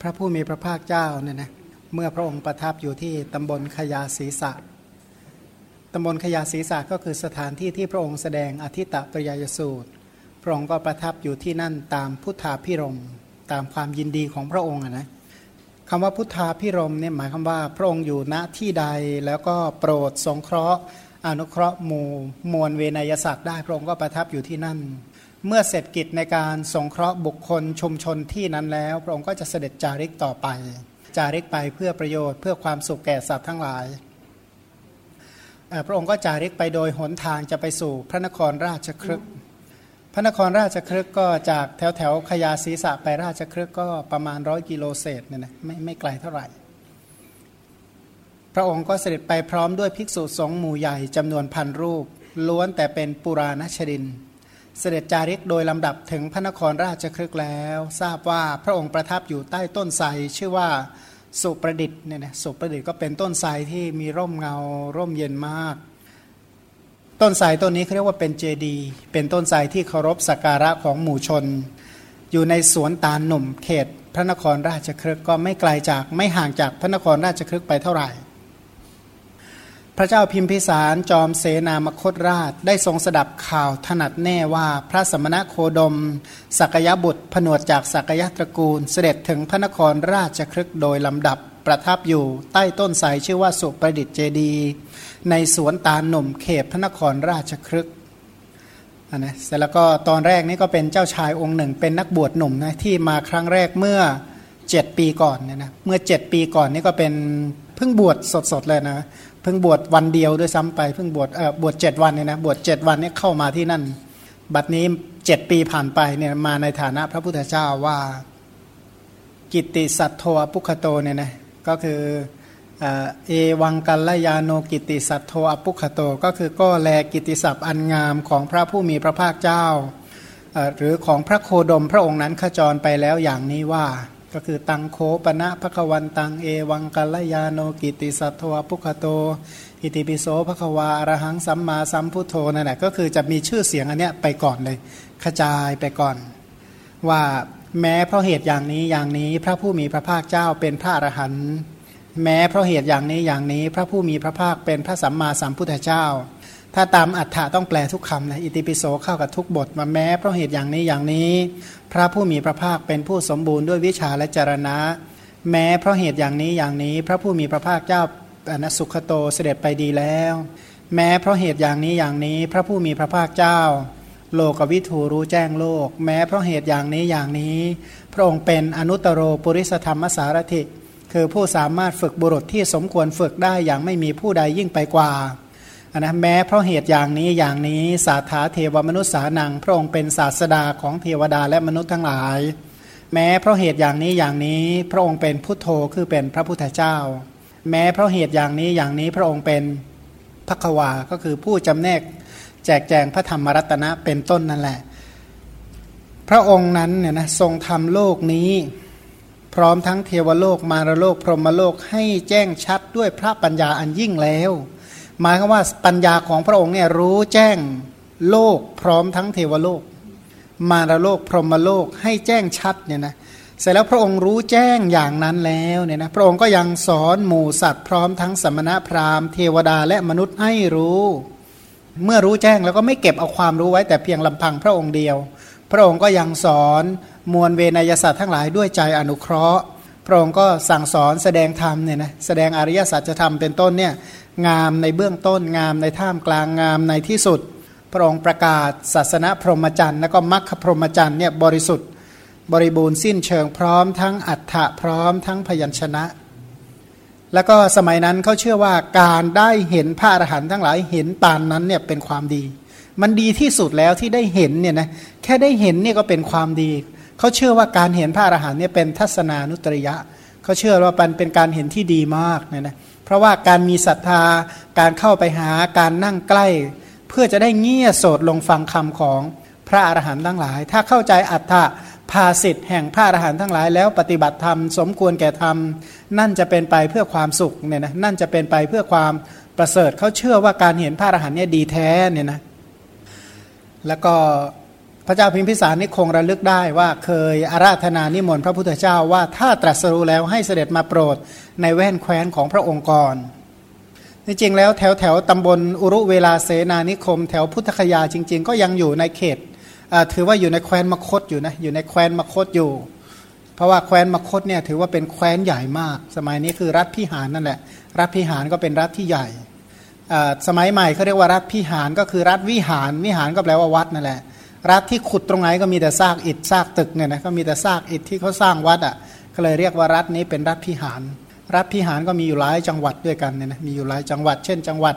พระผู้มีพระภาคเจ้าเนี่ยนะเมื่อพระองค์ประทับอยู่ที่ตำบลขยาศีสะตำบลขยาศีสะก็คือสถานที่ที่พระองค์แสดงอธิตะปริยยสูตร พระองค์ก็ประทับอยู่ที่นั่นตามพุทธาพิรมตามความยินดีของพระองค์นะคำว่าพุทธาพิรมเนี่ยหมายความว่าพระองค์อยู่ณที่ใดแล้วก็โปรดสงเคราะห์อนุเคราะห์หมู่มวลเวนยศัตร์ได้พระองค์ก็ประทับอยู่ที่นั่น เมื่อเสร็จกิจในการสงเคราะห์บุคคลชุมชนที่นั้นแล้ว พระองค์ก็จะเสด็จจาริกต่อไป จาริกไปเพื่อประโยชน์เพื่อความสุขแก่สัตว์ทั้งหลาย พระองค์ก็จาริกไปโดยหนทางจะไปสู่พระนครราชครึกพระนครราชครึกก็จากแถวแถวขยาศีสะไปราชครึกก็ประมาณร้อยกิโลเศษเนี่ยนะไม่ไม่ไกลเท่าไหร่ พระองค์ก็เสด็จไปพร้อมด้วยภิกษุสงฆ์หมู่ใหญ่จำนวนพันรูป ล้วนแต่เป็นปุราณชดิน เสด็จจาริกโดยลำดับถึงพระนครราชครึกแล้ว ทราบว่าพระองค์ประทับอยู่ใต้ต้นไทรชื่อว่าสุประดิษฐ์เนี่ยนะสุประดิษฐ์ก็เป็นต้นไทรที่มีร่มเงาร่มเย็นมาก ต้นไทรต้นนี้เขาเรียกว่าเป็นเจดีเป็นต้นไทรที่เคารพสักการะของหมู่ชน อยู่ในสวนตาลหนุ่มเขต พระนครราชครึกก็ไม่ไกลจากไม่ห่างจากพระนครราชครึกไปเท่าไหร่ พระเจ้าพิมพิสารจอมเสนามคตราช ได้ทรงสดับข่าวถนัดแน่ว่าพระสมณะโคดม สักยบุตรผนวดจากสักยตระกูล เสด็จถึงพระนครราชครึกโดยลำดับประทับอยู่ใต้ต้นไทรชื่อว่าสุประดิษฐ์เจดี ในสวนตาหนุ่มเขตพระนครราชครึกนนะเสร็จแล้วก็ตอนแรกนี่ก็เป็นเจ้าชายองค์หนึ่ง เป็นนักบวชหนุ่มนะที่มาครั้งแรกเมื่อ 7 ปีก่อนเนี่ยนะเมื่อ 7 ปีก่อนนี่ก็เป็นเพิ่งบวชสดๆเลยนะ พิ่งบวชวันเดียวด้วยซ้ำไปเพิ่งบวชเออบวช7วันเนี่ยนะบวช7วันนี่เข้ามาที่นั่น บัดนี้7ปีผ่านไปเนี่ยมาในฐานะพระพุทธเจ้าว่ากิตติสัตโทอปุคโตเนี่ยนะก็คือเอวังกัลยาโนกิติสัตโทอปุคโต ก็คือก็แลกิติศัพท์อันงามของพระผู้มีพระภาคเจ้า หรือของพระโคดมพระองค์นั้นขจรไปแล้วอย่างนี้ว่า ก็คือตังโคปณะพะควันตังเอวังกัลยาโนกิติสัทอปุคโต อิติปิโสพะควาอรหังสัมมาสัมพุทโธนั่นแหละก็คือจะมีชื่อเสียงอันเนี้ยไปก่อนเลยขจายไปก่อน ว่าแม้เพราะเหตุอย่างนี้อย่างนี้พระผู้มีพระภาคเจ้าเป็นพระอรหันต์แม้เพราะเหตุอย่างนี้อย่างนี้ พระผู้มีพระภาคเป็นพระสัมมาสัมพุทธเจ้า ถ้าตามอัฏฐะต้องแปลทุกคำนะอิติปิโสเข้ากับทุกบทมาแม้เพราะเหตุอย่างนี้อย่างนี้ พระผู้มีพระภาคเป็นผู้สมบูรณ์ด้วยวิชาและจรณะ แม้เพราะเหตุอย่างนี้อย่างนี้ พระผู้มีพระภาคเจ้าอนัสุขโตเสด็จไปดีแล้ว แม้เพราะเหตุอย่างนี้อย่างนี้ พระผู้มีพระภาคเจ้า โลกวิถูรู้แจ้งโลก แม้เพราะเหตุอย่างนี้อย่างนี้ พระองค์เป็นอนุตตรปุริสธรรมสารถิคือผู้สามารถฝึกบุรุษที่สมควรฝึกได้อย่างไม่มีผู้ใดยิ่งไปกว่า นะแม้เพราะเหตุอย่างนี้อย่างนี้สาธาเทวมนุษย์สานังพระองค์เป็นศาสดาของเทวดาและมนุษย์ทั้งหลาย แม้เพราะเหตุอย่างนี้อย่างนี้ พระองค์เป็นพุทโธคือเป็นพระพุทธเจ้า แม้เพราะเหตุอย่างนี้อย่างนี้พระองค์เป็นพักวาก็คือผู้จำแนกแจกแจงพระธรรมรัตนะเป็นต้นนั่นแหละ พระองค์นั้นเนี่ยนะทรงทำโลกนี้ พร้อมทั้งเทวโลกมารโลกพรหมโลกให้แจ้งชัดด้วยพระปัญญาอันยิ่งแล้ว หมายคือว่าปัญญาของพระองค์เนี่ยรู้แจ้งโลกพร้อมทั้งเทวโลก มารโลกพรหมโลกให้แจ้งชัดเนี่ยนะเสร็จแล้วพระองค์รู้แจ้งอย่างนั้นแล้วเนี่ยนะพระองค์ก็ยังสอนหมู่สัตว์พร้อมทั้งสมณะพราหมณ์เทวดาและมนุษย์ให้รู้ เมื่อรู้แจ้งแล้วก็ไม่เก็บเอาความรู้ไว้แต่เพียงลำพังพระองค์เดียว พระองค์ก็ยังสอนมวลเวนยศาสตว์ทั้งหลายด้วยใจอนุเคราะห์ พระองค์ก็สั่งสอนแสดงธรรมเนี่ยนะแสดงอริยสัจธรรมเป็นต้นเนี่ย งามในเบื้องต้นงามในท่ามกลางงามในที่สุด พระองค์ประกาศศาสนาพรหมจรรย์แล้วก็มรรคพรหมจรรย์เนี่ยบริสุทธิ์บริบูรณ์สิ้นเชิงพร้อมทั้งอัฏฐะพร้อมทั้งพยัญชนะ แล้วก็สมัยนั้นเขาเชื่อว่าการได้เห็นพระอรหันต์ทั้งหลายเห็นปานนั้นเนี่ยเป็นความดี มันดีที่สุดแล้วที่ได้เห็นเนี่ยนะแค่ได้เห็นเนี่ยก็เป็นความดีเขาเชื่อว่าการเห็นพระอรหันต์เนี่ยเป็นทัศนานุตริยะเขาเชื่อว่าเป็นเป็นการเห็นที่ดีมากเนี่ยนะ เพราะว่าการมีศรัทธาการเข้าไปหาการนั่งใกล้ เพื่อจะได้เงี่ยโสดลงฟังคำของพระอรหันต์ทั้งหลาย ถ้าเข้าใจอัตถะภาสิทธิ์แห่งพระอรหันต์ทั้งหลาย แล้วปฏิบัติธรรมสมควรแก่ธรรม นั่นจะเป็นไปเพื่อความสุขเนี่ยนะนั่นจะเป็นไปเพื่อความประเสริฐเขาเชื่อว่าการเห็นพระอรหันต์เนี่ยดีแท้เนี่ยนะแล้วก็ พระเจ้าพิมพิสารนี่คงระลึกได้ว่าเคยอาราธนานิมนต์พระพุทธเจ้าว่าถ้าตรัสรู้แล้วให้เสด็จมาโปรดในแว่นแคว้นของพระองค์ก่อนจริงๆแล้วแถวแถวตำบลอุรุเวลาเสนานิคม แถวพุทธคยาจริง ๆ ก็ยังอยู่ในเขตถือว่าอยู่ในแคว้นมคตอยู่นะอยู่ในแคว้นมคตอยู่ เพราะว่าแคว้นมคตเนี่ยถือว่าเป็นแคว้นใหญ่มาก สมัยนี้คือรัฐพิหารนั่นแหละ รัฐพิหารก็เป็นรัฐที่ใหญ่สมัยใหม่เขาเรียกว่ารัฐพิหารก็คือรัฐวิหารวิหารก็แปลว่าวัดนั่นแหละ รัฐที่ขุดตรงไหนก็มีแต่ซากอิฐซากตึกเนี่ยนะก็มีแต่ซากอิฐที่เขาสร้างวัดอะก็เลยเรียกว่ารัฐนี้เป็นรัฐพิหาร รัฐพิหารก็มีอยู่หลายจังหวัดด้วยกันเนี่ยนะมีอยู่หลายจังหวัด เช่น จังหวัด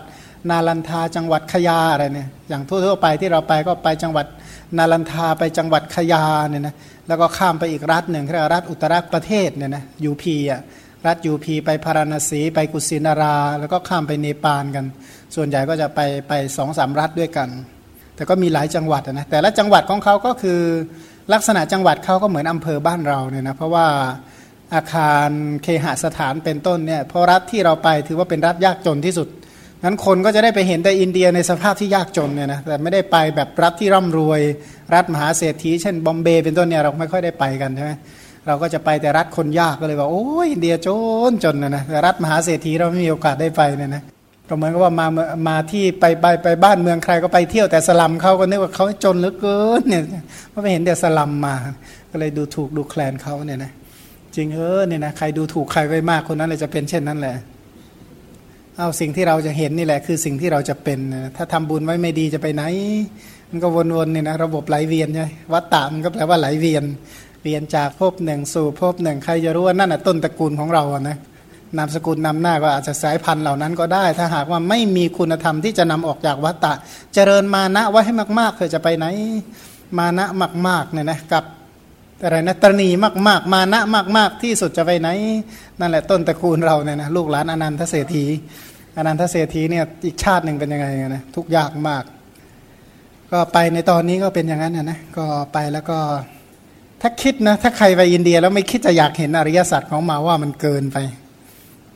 นาลันทาจังหวัดขยาอะไรเนี่ยอย่างทั่วๆไปที่เราไปก็ไปจังหวัดนาลันทาไปจังหวัดขยาเนี่ยนะแล้วก็ข้ามไปอีกรัฐหนึ่งเรียกรัฐอุตรประเทศเนี่ยนะยูพีอะรัฐยูพีไปพาราณสีไปกุสินารา แล้วก็ข้ามไปเนปาลกัน ส่วนใหญ่ก็จะไปไปสองสามรัฐด้วยกัน แต่ก็มีหลายจังหวัดนะแต่ละจังหวัดของเขาก็คือลักษณะจังหวัดเขาก็เหมือนอำเภอบ้านเราเนี่ยนะเพราะว่าอาคารเคหสถานเป็นต้นเนี่ยเพราะรัฐที่เราไปถือว่าเป็นรัฐยากจนที่สุดนั้นคนก็จะได้ไปเห็นแต่อินเดียในสภาพที่ยากจนเนี่ยนะแต่ไม่ได้ไปแบบรัฐที่ร่ำรวย รัฐมหาเศรษฐีเช่นบอมเบย์เป็นต้นเนี่ยเราไม่ค่อยได้ไปกันใช่ไหมเราก็จะไปแต่รัฐคนยากก็เลยว่าโอ้ยอินเดียจนจนนะนะแต่รัฐมหาเศรษฐีเราไม่มีโอกาสได้ไปเนี่ยนะ ก็เหมือนกับว่ามามาที่ไปไปไปบ้านเมืองใครก็ไปเที่ยวแต่สลัมเขาก็นึกว่าเขาจนเหลือเกินเนี่ยเพราะไปเห็นแต่สลัมมา ก็เลยดูถูกดูแคลนเขาเนี่ยนะจริงเออเนี่ยนะใครดูถูกใครไว้มากคนนั้นเลยจะเป็นเช่นนั้นแหละเอาสิ่งที่เราจะเห็นนี่แหละ คือสิ่งที่เราจะเป็นถ้าทำบุญไว้ไม่ดีจะไปไหน มันก็วนๆเนี่ยนะระบบไหลเวียนใช่วัตตะมันก็แปลว่าไหลเวียนเวียนจากภพหนึ่งสู่ภพหนึ่งใครจะรู้ว่านั่นน่ะต้นตระกูลของเราอะนะ นามสกุลนำหน้าก็อาจจะสายพันธุ์เหล่านั้นก็ได้ ถ้าหากว่าไม่มีคุณธรรมที่จะนำออกจากวัตตะ เจริญมานะไว้ให้มากๆเธอจะไปไหน มานะมากๆเนี่ยนะกับอะไรนะตรณีมากๆ มานะมาก ๆ ที่สุดจะไปไหน นั่นแหละต้นตระกูลเราเนี่ยนะลูกหลานอนันทเศรษฐีอนันทเศรษฐีเนี่ยอีกชาติหนึ่งเป็นยังไงนะทุกยากมาก ก็ไปในตอนนี้ก็เป็นอย่างนั้นนะก็ไปแล้วก็ถ้าคิดนะถ้าใครไปอินเดียแล้วไม่คิดจะอยากเห็นอริยสัจของมาว่ามันเกินไป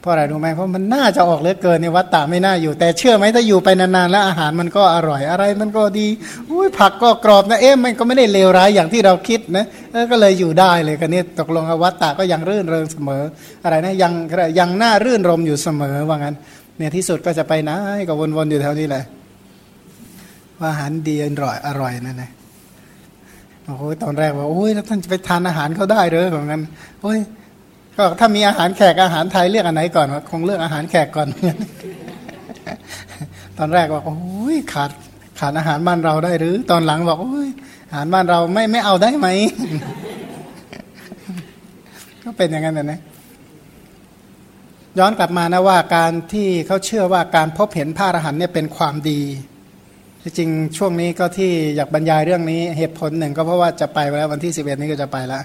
เพราะอะไรรู้ไหมเพราะมันน่าจะออกเลือเกินในวัดตาไม่น่าอยู่ แต่เชื่อไหมถ้าอยู่ไปนานๆแล้วอาหารมันก็อร่อยอะไร มันก็ดีอุ้ยผักก็กรอบนะเอ๊ะมันก็ไม่ได้เลวร้ายอย่างที่เราคิดนะก็เลยอยู่ได้เลยกันนี้ตกลงวัดตาก็ยังรื่นเริงเสมอ อะไรนะยังยังน่ารื่นรมอยู่เสมอว่างั้นเนี่ยที่สุดก็จะไปนะก็วนๆอยู่แถวนี้แหละว่าอาหารดีอร่อยอร่อยนั่นนะโอ้ยตอนแรกว่าโอ้ยแล้วท่านจะไปทานอาหารเขาได้หรือแบบนั้นโอ้ย ก็ถ้ามีอาหารแขกอาหารไทยเลือกอันไหนก่อนคงเลือกอาหารแขกก่อน ตอนแรกบอกโอ้ยขาดขาดอาหารบ้านเราได้หรือ ตอนหลังบอกโอ้ยอาหารบ้านเราไม่ไม่เอาได้ไหมก็เป็นอย่างนั้นนะย้อนกลับมานะว่าการที่เขาเชื่อว่าการพบเห็นพระอรหันต์เนี่ยเป็นความดีที่จริงช่วงนี้ก็ที่อยากบรรยายเรื่องนี้เหตุผลหนึ่งก็เพราะว่าจะไปแล้ววันที่สิบเอ็ดนี้ก็จะไปแล้ว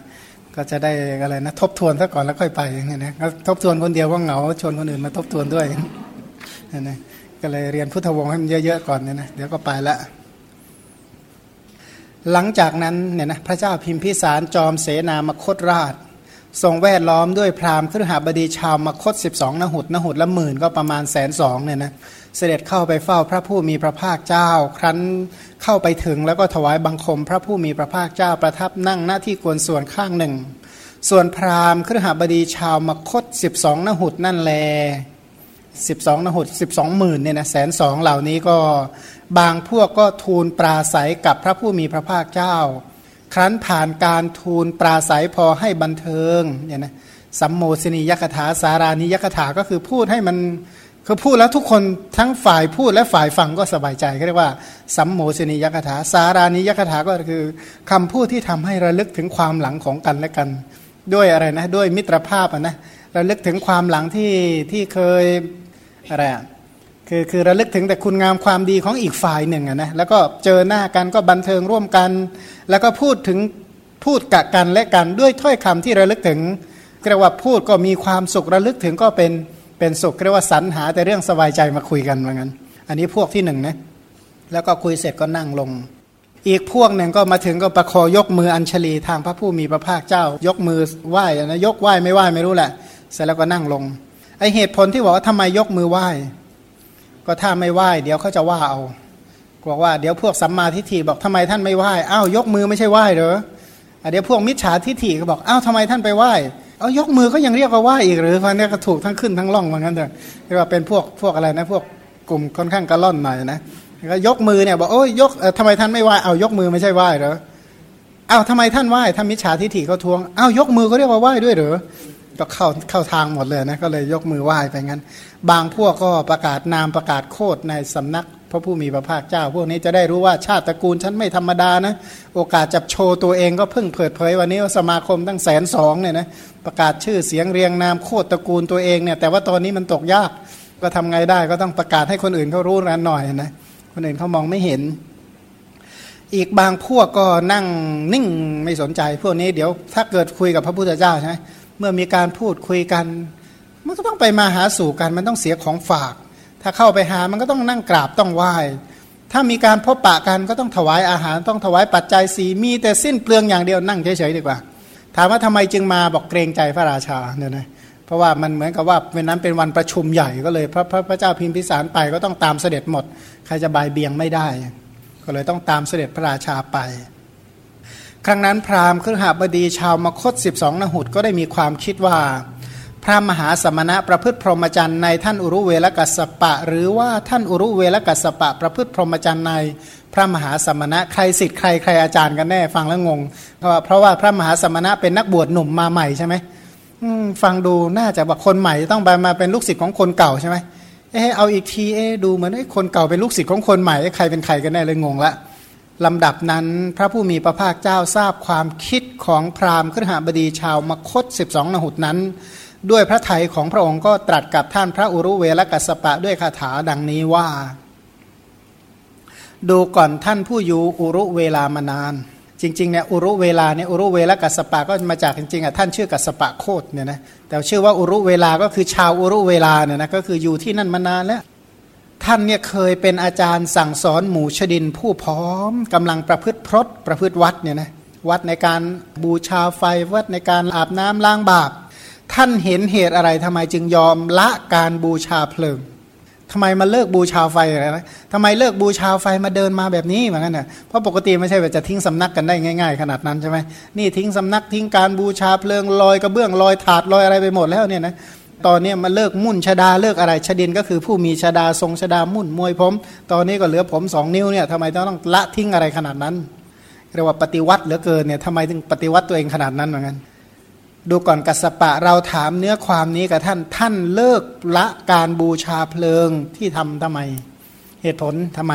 ก็จะได้อะไรนะทบทวนซะก่อนแล้วค่อยไปอย่างเงี้ยนะทบทวนคนเดียวก็เหงาชวนคนอื่นมาทบทวนด้วยนะก็เลยเรียนพุทธวงศ์ให้มันเยอะๆก่อนเนี่ยนะเดี๋ยวก็ไปละหลังจากนั้นเนี่ยนะพระเจ้าพิมพิสารจอมเสนามคตราช ทรงแวดล้อมด้วยพราหมณ์ครหบดีชาวมคต12นหุดนหุดละหมื่นก็ประมาณแสนสองเนี่ยนะเสด็จเข้าไปเฝ้าพระผู้มีพระภาคเจ้า ครั้นเข้าไปถึงแล้วก็ถวายบังคม พระผู้มีพระภาคเจ้าประทับนั่งหน้าที่กวนส่วนข้างหนึ่ง ส่วนพราหมณ์ครหบดีชาวมคต12นหุดนั่นแล12นหุด12หมื่นเนี่ยนะแสนสองเหล่านี้ก็บางพวกก็ทูลปราศัยกับพระผู้มีพระภาคเจ้า ครั้นผ่านการทูลปราศัยพอให้บันเทิงเนี่ยนะสัมโมสนียกถาสารานิยกถาก็คือพูดให้มันคือพูดแล้วทุกคนทั้งฝ่ายพูดและฝ่ายฟังก็สบายใจเขาเรียกว่า สัมโมสนียกถาสารานิยกถาก็คือคำพูดที่ทำให้ระลึกถึงความหลังของกันและกัน ด้วยอะไรนะด้วยมิตรภาพนะระลึกถึงความหลังที่ที่เคยอะไรอะ คือคือระลึกถึงแต่คุณงามความดีของอีกฝ่ายหนึ่งนะแล้วก็เจอหน้ากันก็บันเทิงร่วมกัน แล้วก็พูดถึงพูดกับกันและกันด้วยถ้อยคำที่ระลึกถึงเรียกว่าพูดก็มีความสุขระลึกถึงก็เป็นเป็นสุขเรียกว่าสรรหาแต่เรื่องสบายใจมาคุยกันเหมือนกันอันนี้พวกที่หนึ่งนะแล้วก็คุยเสร็จก็นั่งลง อีกพวกหนึ่งก็มาถึงก็ประคอยกมืออัญชลีทางพระผู้มีพระภาคเจ้า ยกมือไหว้นะยกไหว้ไม่ไหว้ไม่รู้แหละ เสร็จแล้วก็นั่งลงไอเหตุผลที่บอกว่าทำไมยกมือไหว้ ก็ถ้าไม่ไหว้เดี๋ยวเขาจะว่าเอาบอกว่าเดี๋ยวพวกสัมมาทิฏฐิบอกทำไมท่านไม่ไหว้อ้าวยกมือไม่ใช่ไหว้เหรอเดี๋ยวพวกมิจฉาทิฏฐิก็บอกอ้าวทำไมท่านไปไหว้เอายกมือก็ยังเรียกว่าไหว้อีกหรือฟันนี้ก็ถูกทั้งขึ้นทั้งล่องเหมือนกันเถอะเรียกว่าเป็นพวกพวกอะไรนะพวกกลุ่มค่อนข้างกระล่อนหน่อยนะก็ยกมือเนี่ยบอกโอ้ยยกทำไมท่านไม่ไหว้เอายกมือไม่ใช่ไหว้เหรออ้าวทำไมท่านไหว้ถ้ามิจฉาทิฏฐิเขาทวงอ้าวยกมือก็เรียกว่าไหว้ด้วยเหรอ ก็เข้าเข้าทางหมดเลยนะก็เลยยกมือไหว้ไปงั้น บางพวกก็ประกาศนามประกาศโคดในสำนักพระผู้มีพระภาคเจ้า พวกนี้จะได้รู้ว่าชาติตระกูลฉันไม่ธรรมดานะ โอกาสจับโชว์ตัวเองก็เพิ่งเปิดเผยวันนี้ว่าสมาคมตั้งแสนสองเนี่ยนะประกาศชื่อเสียงเรียงนามโคดตระกูลตัวเองเนี่ยแต่ว่าตอนนี้มันตกยากก็ทำไงได้ก็ต้องประกาศให้คนอื่นเขารู้นันหน่อยนะคนอื่นเขามองไม่เห็น อีกบางพวกก็นั่งนิ่งไม่สนใจ พวกนี้เดี๋ยวถ้าเกิดคุยกับพระพุทธเจ้าใช่ไหม เมื่อมีการพูดคุยกัน มันก็ต้องไปมาหาสู่กัน มันต้องเสียของฝาก ถ้าเข้าไปหามันก็ต้องนั่งกราบต้องไหว้ถ้ามีการพบปะกันก็ต้องถวายอาหารต้องถวายปัจจัยสีมีแต่สิ้นเปลืองอย่างเดียวนั่งเฉยๆดีกว่า ถามว่าทำไมจึงมาบอกเกรงใจพระราชาเนี่ยนะเพราะว่ามันเหมือนกับว่าวันนั้นเป็นวันประชุมใหญ่ก็เลยพระพระพระเจ้าพิมพิสารไปก็ต้องตามเสด็จหมด ใครจะบายเบียงไม่ได้ ก็เลยต้องตามเสด็จพระราชาไป ครั้งนั้นพราหมณ์ครหบดีชาวมคต 12นหุตก็ได้มีความคิดว่า พระมหาสมณะประพฤติพรหมจรรย์ในท่านอุรุเวลกัสปะ หรือว่าท่านอุรุเวลกัสปะ ประพฤติพรหมจรรย์ในพระมหาสมณะใครสิทธิ์ใครใครอาจารย์กันแน่ฟังแล้วงงเพราะว่าพระมหาสมณะเป็นนักบวชหนุ่มมาใหม่ใช่ไหมฟังดูน่าจะว่าคนใหม่ต้องไปมาเป็นลูกศิษย์ของคนเก่าใช่ไหมเออเอาอีกทีเอดูเหมือนไอ้คนเก่าเป็นลูกศิษย์ของคนใหม่ใครเป็นใครกันแน่เลยงงละ ลำดับนั้นพระผู้มีพระภาคเจ้าทราบความคิดของพราหมณ์ครหบดีชาวมคต 12 นหุตนั้น ด้วยพระไถยของพระองค์ก็ตรัสกับท่านพระอุรุเวลกัสปะด้วยคาถาดังนี้ว่า ดูก่อนท่านผู้อยู่อุรุเวลามานาน จริงๆเนี่ยอุรุเวลาเนี่ยอุรุเวลากัสปะก็มาจากจริงๆอะท่านชื่อกัสปะโคดเนี่ยนะแต่ชื่อว่าอุรุเวลาก็คือชาวอุรุเวลาเนี่ยนะก็คืออยู่ที่นั่นมานานแล้ว ท่านเนี่ยเคยเป็นอาจารย์สั่งสอนหมู่ชดินผู้พร้อมกำลังประพฤติพรตประพฤติวัดเนี่ยนะวัดในการบูชาไฟวัดในการอาบน้ำล้างบาป ท่านเห็นเหตุอะไรทำไมจึงยอมละการบูชาเพลิงทำไมมาเลิกบูชาไฟอะไรนะทำไมเลิกบูชาไฟมาเดินมาแบบนี้เหมือนกันนะเพราะปกติไม่ใช่ว่าจะทิ้งสำนักกันได้ง่าย ๆ ขนาดนั้นใช่ไหมนี่ทิ้งสำนักทิ้งการบูชาเพลิงลอยกระเบื้องลอยถาดลอยอะไรไปหมดแล้วเนี่ยนะ ตอนนี้มาเลิกมุ่นชดาเลิกอะไรชดินก็คือผู้มีชดาทรงชดามุ่นมวยผม ตอนนี้ก็เหลือผมสองนิ้วเนี่ยทำไมต้องละทิ้งอะไรขนาดนั้นเรียกว่าปฏิวัติเหลือเกินเนี่ยทำไมถึงปฏิวัติตัวเองขนาดนั้นเหมือนกันดูก่อนกัสปะเราถามเนื้อความนี้กับท่านท่านเลิกละการบูชาเพลิงที่ทำทำไม เหตุผลทำไม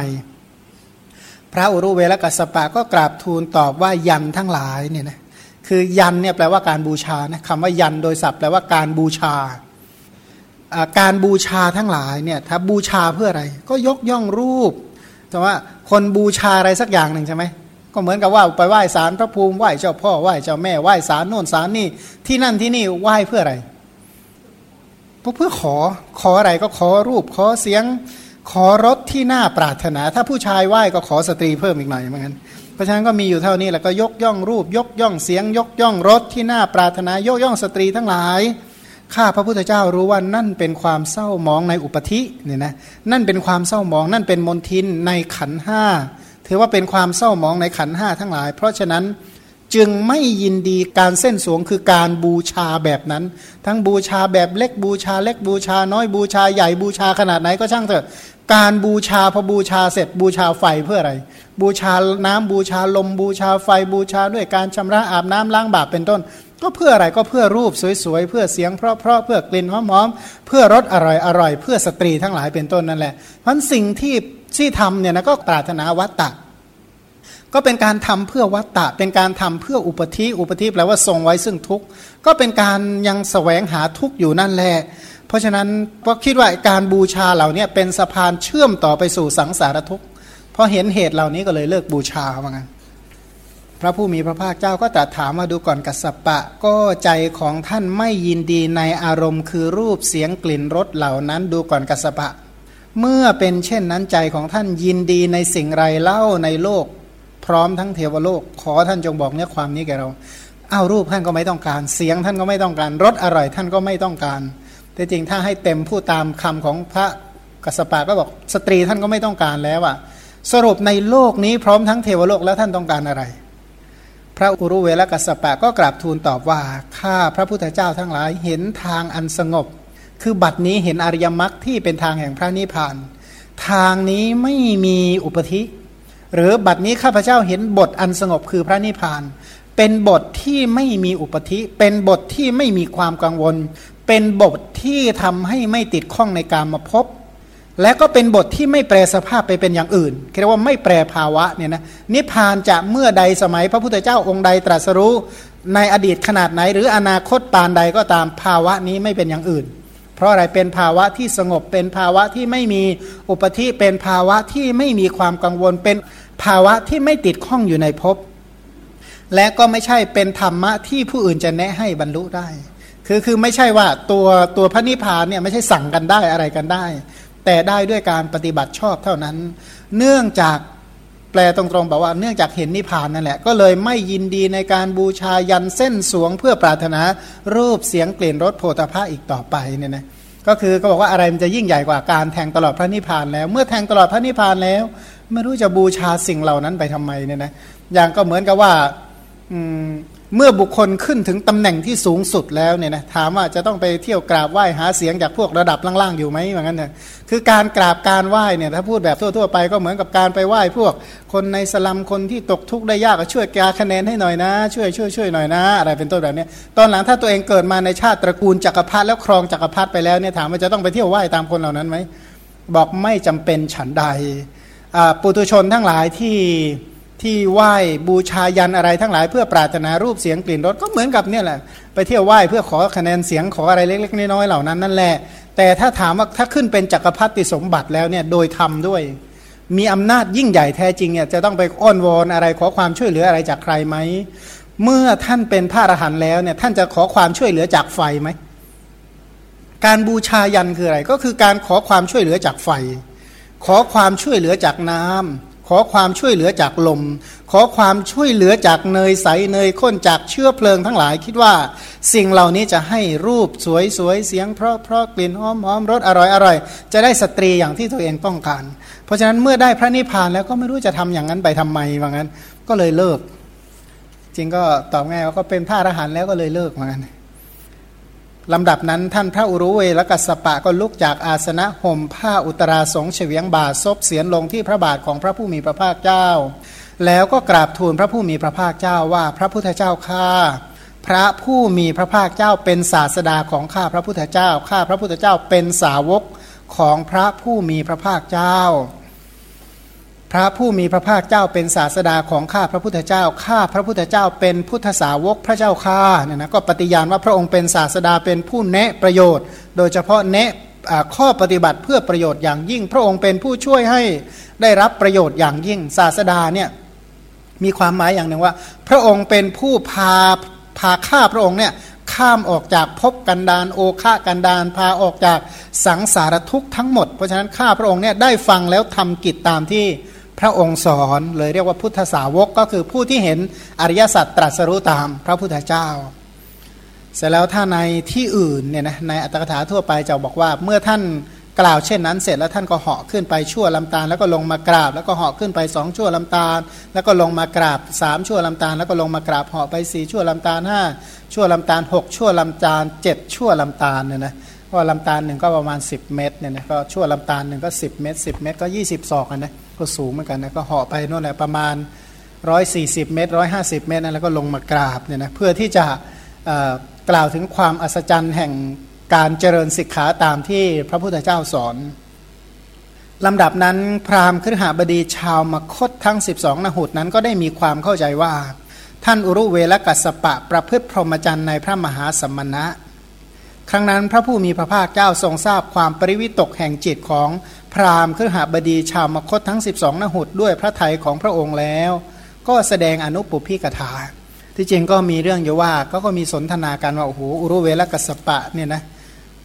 พระอุรุเวลกัสปะก็กราบทูลตอบว่ายันทั้งหลายเนี่ยนะคือยันเนี่ยแปลว่าการบูชานะคำว่ายันโดยศัพท์แปลว่าการบูชา การบูชาทั้งหลายเนี่ยถ้าบูชาเพื่ออะไร ก็ยกย่องรูป แต่ว่าคนบูชาอะไรสักอย่างหนึ่งใช่ไหมก็เหมือนกับว่าไปไหว้ศาลพระภูมิไหว้เจ้าพ่อไหว้เจ้าแม่ไหว้ศาลโน่นศาลนี่ที่นั่นที่นี่ไหว้เพื่ออะไรเพื่อขอขออะไรก็ขอรูปขอเสียงขอรถที่น่าปรารถนา ถ้าผู้ชายไหว้ก็ขอสตรีเพิ่มอีกหน่อยเหมือนกันเพราะฉะนั้นก็มีอยู่เท่านี้แล้วก็ยกย่องรูป ยกย่องเสียง ยกย่องรถที่น่าปรารถนายกย่องสตรีทั้งหลาย ข้าพระพุทธเจ้ารู้ว่านั่นเป็นความเศร้ามองในอุปธิเนี่ยนะนั่นเป็นความเศร้ามองนั่นเป็นมนทินในขันห้าถือว่าเป็นความเศร้ามองในขันห้าทั้งหลาย เพราะฉะนั้นจึงไม่ยินดีการเส้นสวงคือการบูชาแบบนั้น ทั้งบูชาแบบเล็กบูชาเล็กบูชาน้อยบูชาใหญ่บูชาขนาดไหนก็ช่างเถอะ การบูชาพอบูชาเสร็จบูชาไฟเพื่ออะไร บูชาน้ำบูชาลมบูชาไฟบูชาด้วยการชำระอาบน้ำล้างบาปเป็นต้น ก็เพื่ออะไรก็เพื่อรูปสวยๆ เพื่อเสียงเพราะๆเพื่อกลิ่นหอมๆเพื่อรสอร่อยๆเพื่อสตรีทั้งหลายเป็นต้นนั่นแหละเพราะสิ่งที่ที่ทำเนี่ยนะก็ปรารถนาวัตตะ ก็เป็นการทำเพื่อวัตตะ เป็นการทำเพื่ออุปธิอุปธิแปลว่าทรงไว้ซึ่งทุกข์ก็เป็นการยังแสวงหาทุกข์อยู่นั่นแหละเพราะฉะนั้นก็คิดว่าการบูชาเหล่านี้เป็นสะพานเชื่อมต่อไปสู่สังสารทุกข์พอเห็นเหตุเหล่านี้ก็เลยเลิกบูชาว่างั้น พระผู้มีพระภาคเจ้าก็ตรัสถามมาดูก่อนกัสสปะ ก็ใจของท่านไม่ยินดีในอารมณ์ คือรูปเสียงกลิ่นรสเหล่านั้นดูก่อนกัสสปะ เมื่อเป็นเช่นนั้นใจของท่านยินดีในสิ่งไรเล่าในโลก พร้อมทั้งเทวโลก ขอท่านจงบอกเนื้อความนี้แกเราเอารูปท่านก็ไม่ต้องการ เสียงท่านก็ไม่ต้องการรสอร่อยท่านก็ไม่ต้องการ แต่จริงถ้าให้เต็มผู้ตามคำของพระกัสปะก็บอกสตรีท่านก็ไม่ต้องการแล้วอะสรุปในโลกนี้พร้อมทั้งเทวโลกแล้วท่านต้องการอะไร พระอุรุเวลกัสปะก็กราบทูลตอบว่าข้าพระพุทธเจ้าทั้งหลายเห็นทางอันสงบ คือบัดนี้เห็นอริยมรรคที่เป็นทางแห่งพระนิพพาน ทางนี้ไม่มีอุปธิ หรือบัดนี้ข้าพเจ้าเห็นบทอันสงบคือพระนิพพาน เป็นบทที่ไม่มีอุปธิ เป็นบทที่ไม่มีความกังวล เป็นบทที่ทำให้ไม่ติดข้องในการมาพบ และก็เป็นบทที่ไม่แปรสภาพไปเป็นอย่างอื่นเรียกว่าไม่แปรภาวะเนี่ยนะนิพพานจะเมื่อใดสมัยพระพุทธเจ้าองค์ใดตรัสรู้ในอดีตขนาดไหน หรืออนาคตปานใดก็ตามภาวะนี้ไม่เป็นอย่างอื่น เพราะอะไรเป็นภาวะที่สงบเป็นภาวะที่ไม่มีอุปธิเป็นภาวะที่ไม่มีความกังวล เป็นภาวะที่ไม่ติดข้องอยู่ในภพและก็ไม่ใช่เป็นธรรมะที่ผู้อื่นจะแนะให้บรรลุได้ คือคือไม่ใช่ว่าตัวตัวพระนิพพานเนี่ยไม่ใช่สั่งกันได้อะไรกันได้ แต่ได้ด้วยการปฏิบัติชอบเท่านั้น เนื่องจากแปลตรงๆบอกว่าเนื่องจากเห็นนิพพานนั่นแหละ ก็เลยไม่ยินดีในการบูชายันเส้นสวง เพื่อปรารถนารูปเสียงกลิ่นรสโพธาภาอีกต่อไปเนี่ยนะก็คือก็บอกว่าอะไรมันจะยิ่งใหญ่กว่าการแทงตลอดพระนิพพานแล้ว เมื่อแทงตลอดพระนิพพานแล้ว ไม่รู้จะบูชาสิ่งเหล่านั้นไปทำไมเนี่ยนะอย่างก็เหมือนกับว่าอืม เมื่อบุคคลขึ้นถึงตำแหน่งที่สูงสุดแล้วเนี่ยนะถามว่าจะต้องไปเที่ยวกราบไหว้หาเสียงจากพวกระดับล่างๆอยู่ไหมอย่างนั้นเนี่ยคือการกราบการไหว้เนี่ยถ้าพูดแบบทั่วๆไปก็เหมือนกับการไปไหว้พวกคนในสลัมคนที่ตกทุกข์ได้ยากก็ช่วยกาคะแนนให้หน่อยนะ ช่วยช่วยช่วยหน่อยนะ อะไรเป็นต้นแบบนี้ตอนหลังถ้าตัวเองเกิดมาในชาติตระกูลจักรพรรดิแล้วครองจักรพรรดิไปแล้วเนี่ยถามว่าจะต้องไปเที่ยวไหว้ตามคนเหล่านั้นไหมบอกไม่จำเป็นฉันใดปุตุชนทั้งหลายที่ ที่ไหว้บูชายันอะไรทั้งหลายเพื่อปรารถนารูปเสียงกลิ่นรสก็เหมือนกับเนี่ยแหละไปเที่ยวไหว้เพื่อขอคะแนนเสียงขออะไรเล็กๆน้อยๆเหล่านั้นนั่นแหละ แต่ถ้าถามว่าถ้าขึ้นเป็นจักรพรรดิสมบัติแล้วเนี่ยโดยธรรมด้วย มีอำนาจยิ่งใหญ่แท้จริงเนี่ยจะต้องไปอ้อนวอนอะไรขอความช่วยเหลืออะไรจากใครไหมเมื่อท่านเป็นพระอรหันต์แล้วเนี่ยท่านจะขอความช่วยเหลือจากไฟไหมการบูชายันคืออะไรก็คือการขอความช่วยเหลือจากไฟ ขอความช่วยเหลือจากน้ำ ขอความช่วยเหลือจากลม ขอความช่วยเหลือจากเนยใสเนยข้นจากเชื้อเพลิงทั้งหลาย คิดว่าสิ่งเหล่านี้จะให้รูปสวยสวยเสียง เพราะเพราะกลิ่นหอมหอมรสอร่อยอร่อยจะได้สตรีอย่างที่ตัวเองต้องการ เพราะฉะนั้นเมื่อได้พระนิพพานแล้วก็ไม่รู้จะทำอย่างนั้นไปทำไมว่างั้น ก็เลยเลิก จริงก็ตอบง่ายว่าก็เป็นพระอรหันต์แล้วก็เลยเลิกเหมือนกัน ลำดับนั้นท่านพระอุรุเวลกัสปะก็ลุกจากอาสนะห่มผ้าอุตราสงเฉียงบาทซบเสียนลงที่พระบาทของพระผู้มีพระภาคเจ้า แล้วก็กราบทูลพระผู้มีพระภาคเจ้าว่าพระพุทธเจ้าข้าพระผู้มีพระภาคเจ้าเป็นศาสดาของข้าพระพุทธเจ้าข้าพระพุทธเจ้าเป็นสาวกของพระผู้มีพระภาคเจ้า พระผู้มีพระภาคเจ้าเป็นศาสดาของข้าพระพุทธเจ้า ข้าพระพุทธเจ้าเป็นพุทธสาวกพระเจ้าข้าเนี่ยนะก็ปฏิญาณว่าพระองค์เป็นศาสดาเป็นผู้แนะประโยชน์ โดยเฉพาะแนะข้อปฏิบัติเพื่อประโยชน์อย่างยิ่ง พระองค์เป็นผู้ช่วยให้ได้รับประโยชน์อย่างยิ่ง ศาสดาเนี่ยมีความหมายอย่างหนึ่งว่า พระองค์เป็นผู้พาพาข้าพระองค์เนี่ยข้ามออกจากภพกันดานโอฆากันดานพาออกจากสังสารทุกข์ทั้งหมด เพราะฉะนั้นข้าพระองค์เนี่ยได้ฟังแล้วทำกิจตามที่ พระองค์สอนเลยเรียกว่าพุทธสาวกก็คือผู้ที่เห็นอริยสัจตรัสรู้ตามพระพุทธเจ้า เสร็จแล้วถ้าในที่อื่นเนี่ยนะในอัตถกถาทั่วไปจะบอกว่าเมื่อท่านกล่าวเช่นนั้นเสร็จแล้วท่านก็เหาะขึ้นไปชั่วลำตาลแล้วก็ลงมากราบ แล้วก็เหาะขึ้นไปสองชั่วลำตาล แล้วก็ลงมากราบสามชั่วลำตาล แล้วก็ลงมากราบเหาะไปสี่ชั่วลำตาลห้าชั่วลำตาลหกชั่วลำตาลเจ็ดชั่วลำตาลเนี่ยนะ เพราะลำตาลหนึ่งก็ประมาณ 10 เมตรเนี่ยนะก็ชั่วลำตาลหนึ่งก็ 10 เมตร 10 เมตรก็ 20ศอกนะก็สูงเหมือนกันนะก็เหาะไปนู่นแหละประมาณ 140 เมตร 150 เมตรนะแล้วก็ลงมากราบเนี่ยนะเพื่อที่จะกล่าวถึงความอัศจรรย์แห่งการเจริญศิกขาตามที่พระพุทธเจ้าสอนลำดับนั้นพราหมณ์ครหบดีชาวมคตทั้ง 12นหุตนั้นก็ได้มีความเข้าใจว่า ท่านอุรุเวลกัสปะประพฤติพรหมจรรย์ในพระมหาสมณะ ครั้งนั้นพระผู้มีพระภาคเจ้าทรงทราบความปริวิตกแห่งจิตของพราหมณ์คือหาบดีชาวมคตทั้ง 12นหุดด้วยพระไทยของพระองค์แล้ว ก็แสดงอนุปุพิกถา ที่จริงก็มีเรื่องอยู่ว่าก็ก็มีสนทนากันว่าโอ้โหอุรุเวลกัสปะเนี่ยนะ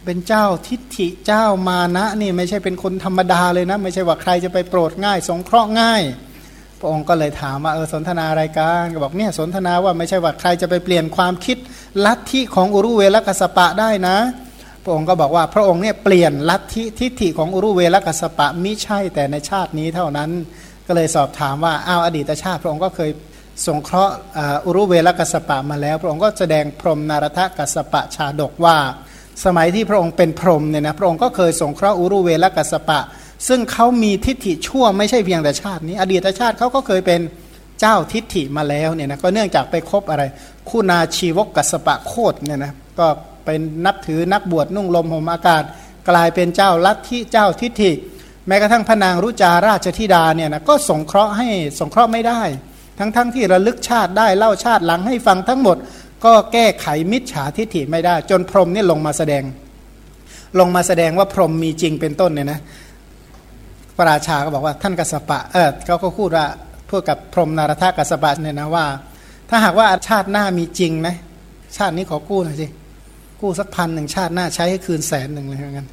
เป็นเจ้าทิฏฐิเจ้ามานะนี่ไม่ใช่เป็นคนธรรมดาเลยนะ ไม่ใช่ว่าใครจะไปโปรดง่าย สงเคราะห์ง่าย พระองค์ก็เลยถามว่าเออสนทนาอะไรกันก็บอกเนี่ยสนทนาว่าไม่ใช่ว่าใครจะไปเปลี่ยนความคิด ลัทธิของอุรุเวลกัสปะได้นะ พระองค์ก็บอกว่าพระองค์เนี่ยเปลี่ยนลัทธิทิฏฐิของอุรุเวลกัสปะมิใช่แต่ในชาตินี้เท่านั้น ก็เลยสอบถามว่าอ้าวอดีตชาติพระองค์ก็เคยสงเคราะห์อุรุเวลกัสปะมาแล้ว พระองค์ก็แสดงพรมนารทกัสปะชาดกว่า สมัยที่พระองค์เป็นพรหมเนี่ยนะพระองค์ก็เคยสงเคราะห์อุรุเวลกัสปะ ซึ่งเขามีทิฏฐิชั่วไม่ใช่เพียงแต่ชาตินี้ อดีตชาติเขาก็เคยเป็น เจ้าทิฏฐิมาแล้วเนี่ยนะก็เนื่องจากไปคบอะไร คู่นาชีวกกัสปะโคดเนี่ยนะก็เป็นนับถือนักบวชนุ่งลมห่มอากาศ กลายเป็นเจ้าลัทธิเจ้าทิฏฐิ แม้กระทั่งพระนางรุจาราชธิดาเนี่ยนะก็สงเคราะห์ให้สงเคราะห์ไม่ได้ ทั้งๆทที่ระลึกชาติได้เล่าชาติหลังให้ฟังทั้งหมด ก็แก้ไขมิจฉาทิฏฐิไม่ได้ จนพรหมนี่ลงมาแสดง ลงมาแสดงว่าพรหมมีจริงเป็นต้นเนี่ยนะพระราชาก็บอกว่าท่านกัสปะเออเขาก็พูดว่า พูดกับพรหมนารถกัสปะเนี่ยนะว่า ถ้าหากว่าชาติหน้ามีจริงนะชาตินี้ขอกู้หน่อยสิกู้สักพันหนึ่งชาติหน้าใช้ให้คืนแสนหนึ่งเลยเหมือนกัน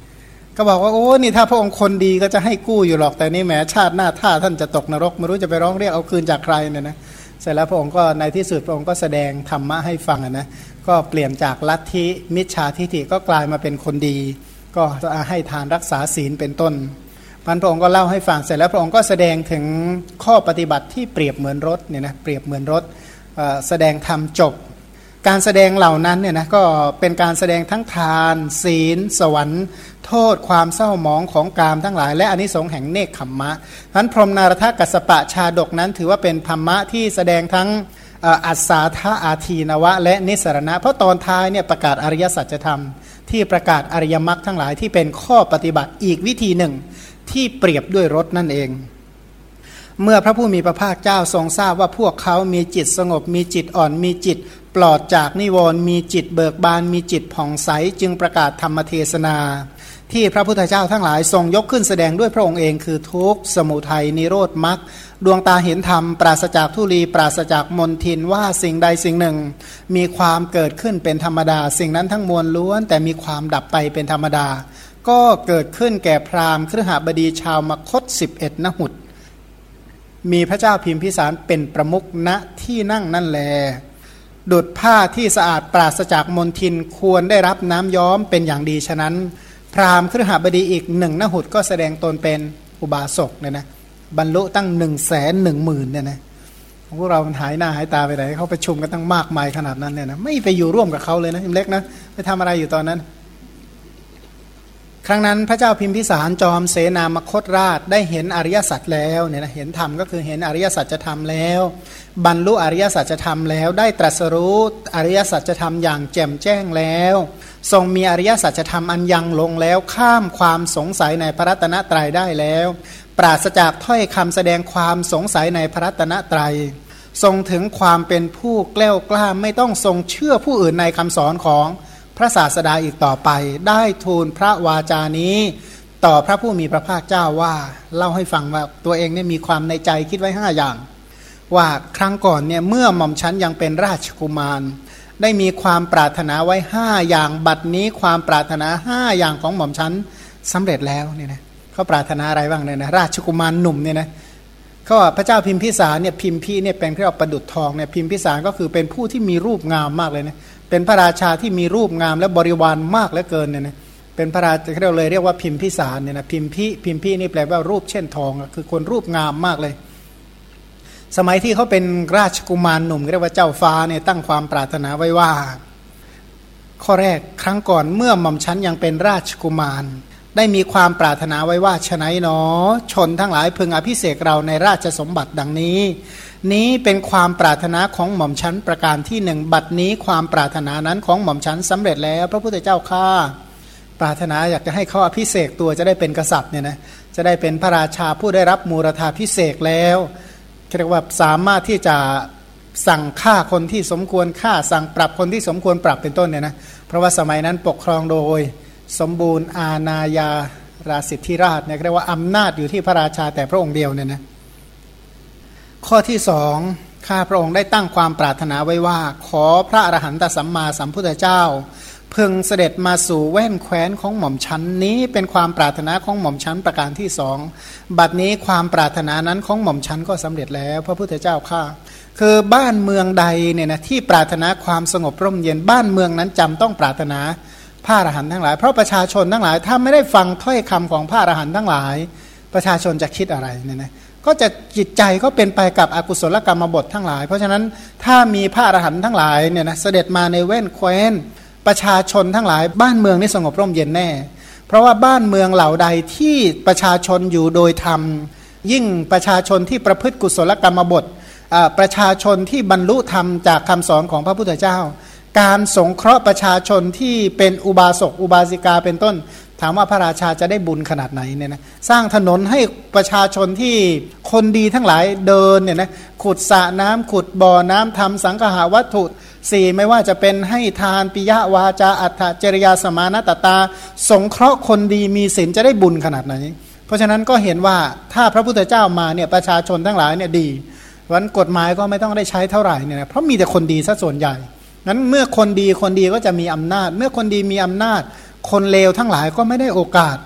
ก็บอกว่าโอ้นี่ถ้าพระองค์คนดีก็จะให้กู้อยู่หรอกแต่นี่แหมชาติหน้าถ้าท่านจะตกนรกไม่รู้จะไปร้องเรียกเอาคืนจากใครเนี่ยนะเสร็จแล้วพระองค์ก็ในที่สุดพระองค์ก็แสดงธรรมะให้ฟังนะก็เปลี่ยนจากลัทธิมิจฉาทิฏฐิก็กลายมาเป็นคนดี ก็ให้ทานรักษาศีลเป็นต้น มันพระองค์ก็เล่าให้ฟังเสร็จแล้วพระองค์ก็แสดงถึงข้อปฏิบัติที่เปรียบเหมือนรถเนี่ยนะเปรียบเหมือนรถแสดงธรรมจบ การแสดงเหล่านั้นเนี่ยนะก็เป็นการแสดงทั้งทาน ศีล สวรรค์ โทษความเศร้าหมองของกามทั้งหลาย และอนิสงส์แห่งเนคขมมะนั้นพรหมนารถกัสปะชาดกนั้น ถือว่าเป็นธรรมะที่แสดงทั้งอัศาธาอาทีนวะ และนิสรณะ เพราะตอนท้ายเนี่ยประกาศอริยสัจธรรม ที่ประกาศอริยมรรคทั้งหลายที่เป็นข้อปฏิบัติอีกวิธีหนึ่ง ที่เปรียบด้วยรถนั่นเอง เมื่อพระผู้มีพระภาคเจ้าทรงทราบว่าพวกเขามีจิตสงบมีจิตอ่อนมีจิต ปลอดจากนิวรณ์มีจิตเบิกบานมีจิตผ่องใสจึงประกาศธรรมเทศนา ที่พระพุทธเจ้าทั้งหลายทรงยกขึ้นแสดงด้วยพระองค์เองคือทุกสมุทัยนิโรธมรรคดวงตาเห็นธรรม ปราศจากทุลี ปราศจากมนทินว่าสิ่งใดสิ่งหนึ่ง มีความเกิดขึ้นเป็นธรรมดา สิ่งนั้นทั้งมวลล้วน แต่มีความดับไปเป็นธรรมดา ก็เกิดขึ้นแก่พราหมณ์ครหบดีชาวมคตสิบเอ็ดนหุดมีพระเจ้าพิมพิสารเป็นประมุขณที่นั่งนั่นแล ดุดผ้าที่สะอาดปราศจากมลทินควรได้รับน้ำย้อมเป็นอย่างดีฉะนั้น พราหมณ์ครหบดีอีกหนึ่งนหุดก็แสดงตนเป็นอุบาสกเนี่ยนะบรรลุตั้งหนึ่งแสนหนึ่งหมื่นเนี่ยนะพวกเราหายหน้าหายตาไปไหนเขาประชุมกันตั้งมากมายขนาดนั้นเนี่ยนะไม่ไปอยู่ร่วมกับเขาเลยนะเล็กนะไปทำอะไรอยู่ตอนนั้น ครั้งนั้นพระเจ้าพิมพิสารจอมเสนามคตราชได้เห็นอริยสัจแล้วเนี่ยนะเห็นธรรมก็คือเห็นอริยสัจธรรมแล้ว บรรลุอริยสัจธรรมแล้ว ได้ตรัสรู้อริยสัจธรรมอย่างแจ่มแจ้งแล้ว ทรงมีอริยสัจธรรมอันยังลงแล้วข้ามความสงสัยในพระรัตนตรัยได้แล้ว ปราศจากถ้อยคำแสดงความสงสัยในพระรัตนตรัย ทรงถึงความเป็นผู้แกล้วกล้าไม่ต้องทรงเชื่อผู้อื่นในคำสอนของ พระศาสดาอีกต่อไป ได้ทูลพระวาจานี้ ต่อพระผู้มีพระภาคเจ้าว่า เล่าให้ฟังว่าตัวเองเนี่ยมีความในใจคิดไว้ห้าอย่าง ว่าครั้งก่อนเนี่ยเมื่อหม่อมชั้นยังเป็นราชกุมาร ได้มีความปรารถนาไว้ห้าอย่างบัดนี้ความปรารถนาห้าอย่างของหม่อมชั้นสำเร็จแล้วเนี่ยนะเขาปรารถนาอะไรบ้างเนี่ยนะราชกุมารหนุ่มเนี่ยนะเขาพระเจ้าพิมพิสารเนี่ยพิมพีเนี่ยเป็นที่เราประดุดทองเนี่ยพิมพิสารก็คือเป็นผู้ที่มีรูปงามมากเลยนะ เป็นพระราชาที่มีรูปงามและบริวารมากเหลือเกินเนี่ยนะเป็นพระราชาเราเลยเรียกว่าพิมพิสารเนี่ยนะพิมพิพิมพินี่แปลว่ารูปเช่นทองคือคนรูปงามมากเลย สมัยที่เขาเป็นราชกุมารหนุ่มเรียกว่าเจ้าฟ้าเนี่ยตั้งความปรารถนาไว้ว่า ข้อแรกครั้งก่อนเมื่อหม่อมชั้นยังเป็นราชกุมาร ได้มีความปรารถนาไว้ว่าฉนัยหนอ ชนทั้งหลายพึงอภิเสกเราในราชสมบัติดังนี้ นี้เป็นความปรารถนาของหม่อมชั้นประการที่หนึ่งบัดนี้ความปรารถนานั้นของหม่อมชั้นสำเร็จแล้ว พระพุทธเจ้าข้าปรารถนาอยากจะให้เขาอภิเสกตัวจะได้เป็นกษัตริย์เนี่ยนะจะได้เป็นพระราชาผู้ได้รับมูรธาพิเศษแล้วเรียกว่าสามารถที่จะสั่งฆ่าคนที่สมควรฆ่าสั่งปรับคนที่สมควรปรับเป็นต้นเนี่ยนะเพราะว่าสมัยนั้นปกครองโดย สมบูรณ์อาณาญาราสิทธิราชเนี่ยเรียกว่าอำนาจอยู่ที่พระราชาแต่พระองค์เดียวเนี่ยนะข้อที่สองข้าพระองค์ได้ตั้งความปรารถนาไว้ว่า ขอพระอรหันตสัมมาสัมพุทธเจ้าเพึงเสด็จมาสู่แว่นแคว้นของหม่อมชั้นนี้เป็นความปรารถนาของหม่อมชั้นประการที่สองบัดนี้ความปรารถนานั้นของหม่อมชั้นก็สำเร็จแล้ว พระพุทธเจ้าข้าคือบ้านเมืองใดเนี่ยนะที่ปรารถนาความสงบร่มเย็นบ้านเมืองนั้นจำต้องปรารถนา พระอรหันต์ทั้งหลาย เพราะประชาชนทั้งหลาย ถ้าไม่ได้ฟังถ้อยคำของพระอรหันต์ทั้งหลาย ประชาชนจะคิดอะไรเนี่ยนะก็จะจิตใจก็เป็นไปกับอกุศลกรรมบททั้งหลาย เพราะฉะนั้นถ้ามีพระอรหันต์ทั้งหลายเนี่ยนะเสด็จมาในเว้นแคว้น ประชาชนทั้งหลาย บ้านเมืองนี่สงบร่มเย็นแน่ เพราะว่าบ้านเมืองเหล่าใดที่ประชาชนอยู่โดยธรรม ยิ่งประชาชนที่ประพฤติกุศลกรรมบทประชาชนที่บรรลุธรรมจากคำสอนของพระพุทธเจ้า การสงเคราะห์ประชาชนที่เป็นอุบาสกอุบาสิกาเป็นต้น ถามว่าพระราชาจะได้บุญขนาดไหนเนี่ยนะสร้างถนนให้ประชาชนที่คนดีทั้งหลายเดินเนี่ยนะขุดสระน้ำขุดบ่อน้ำทำสังหาวัตถุสี่ไม่ว่าจะเป็นให้ทานปิยวาจาอัตถจริยาสมานตตา สงเคราะห์คนดีมีศีลจะได้บุญขนาดไหน เพราะฉะนั้นก็เห็นว่าถ้าพระพุทธเจ้ามาเนี่ยประชาชนทั้งหลายเนี่ยดีวันกฎหมายก็ไม่ต้องได้ใช้เท่าไหร่เนี่ยนะเพราะมีแต่คนดีซะส่วนใหญ่ นั้นเมื่อคนดีคนดีก็จะมีอำนาจ เมื่อคนดีมีอำนาจ คนเลวทั้งหลายก็ไม่ได้โอกาส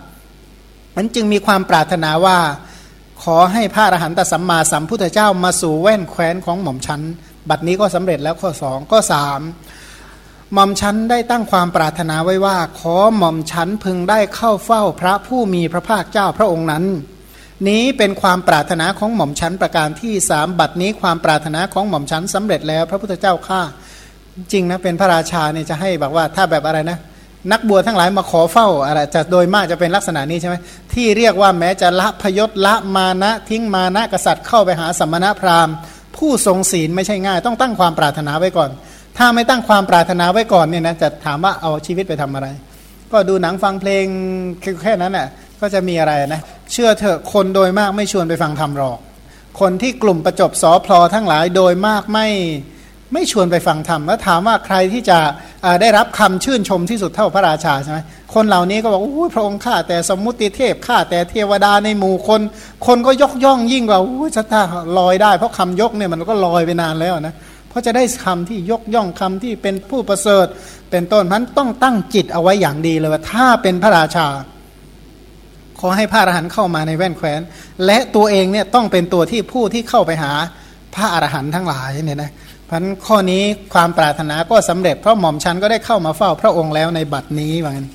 นั้นจึงมีความปรารถนาว่า ขอให้พระอรหันตสัมมาสัมพุทธเจ้ามาสู่แว่นแคว้นของหม่อมชันบัดนี้ก็สำเร็จแล้วข้อสองก็สามหม่อมชันได้ตั้งความปรารถนาไว้ว่า ขอหม่อมชันพึงได้เข้าเฝ้าพระผู้มีพระภาคเจ้าพระองค์นั้น นี้เป็นความปรารถนาของหม่อมชั้นประการที่สามบัดนี้ความปรารถนาของหม่อมชั้นสำเร็จแล้วพระพุทธเจ้าข้า จริงนะเป็นพระราชาเนี่ยจะให้บอกว่าถ้าแบบอะไรนะ นักบวชทั้งหลายมาขอเฝ้าอะไรจะโดยมากจะเป็นลักษณะนี้ใช่ไหมที่เรียกว่าแม้จะละพยศละมานะทิ้งมานะกษัตริย์เข้าไปหาสมณพราหมณ์ ผู้ทรงศีลไม่ใช่ง่าย ต้องตั้งความปรารถนาไว้ก่อน ถ้าไม่ตั้งความปรารถนาไว้ก่อนเนี่ยนะจะถามว่าเอาชีวิตไปทำอะไร ก็ดูหนังฟังเพลงแค่นั้นแหละก็จะมีอะไรนะเชื่อเถอะคนโดยมากไม่ชวนไปฟังธรรมหรอก คนที่กลุ่มประจบสอพลอทั้งหลายโดยมากไม่ ไม่ชวนไปฟังธรรมแล้วถามว่าใครที่จะได้รับคำชื่นชมที่สุดเท่าพระราชาใช่ไหมคนเหล่านี้ก็บอกโอ้พระองค์ข้าแต่สมมุติเทพข้าแต่เทวดาในหมู่คน คนก็ยกย่องยิ่งกว่าโอ้ชะตาลอยได้ เพราะคำยกเนี่ยมันก็ลอยไปนานแล้วนะเพราะจะได้คำที่ยกย่องคำที่เป็นผู้ประเสริฐ เป็นต้นนั้นต้องตั้งจิตเอาไว้อย่างดีเลยว่าถ้าเป็นพระราชา ขอให้พระอรหันต์เข้ามาในแว่นแคว้น และตัวเองเนี่ยต้องเป็นตัวที่ผู้ที่เข้าไปหาพระอรหันต์ทั้งหลายเนี่ยนะ พันข้อนี้ความปรารถนาก็สำเร็จเพราะหม่อมชันก็ได้เข้ามาเฝ้าพระองค์แล้วในบัดนี้ว่างั้น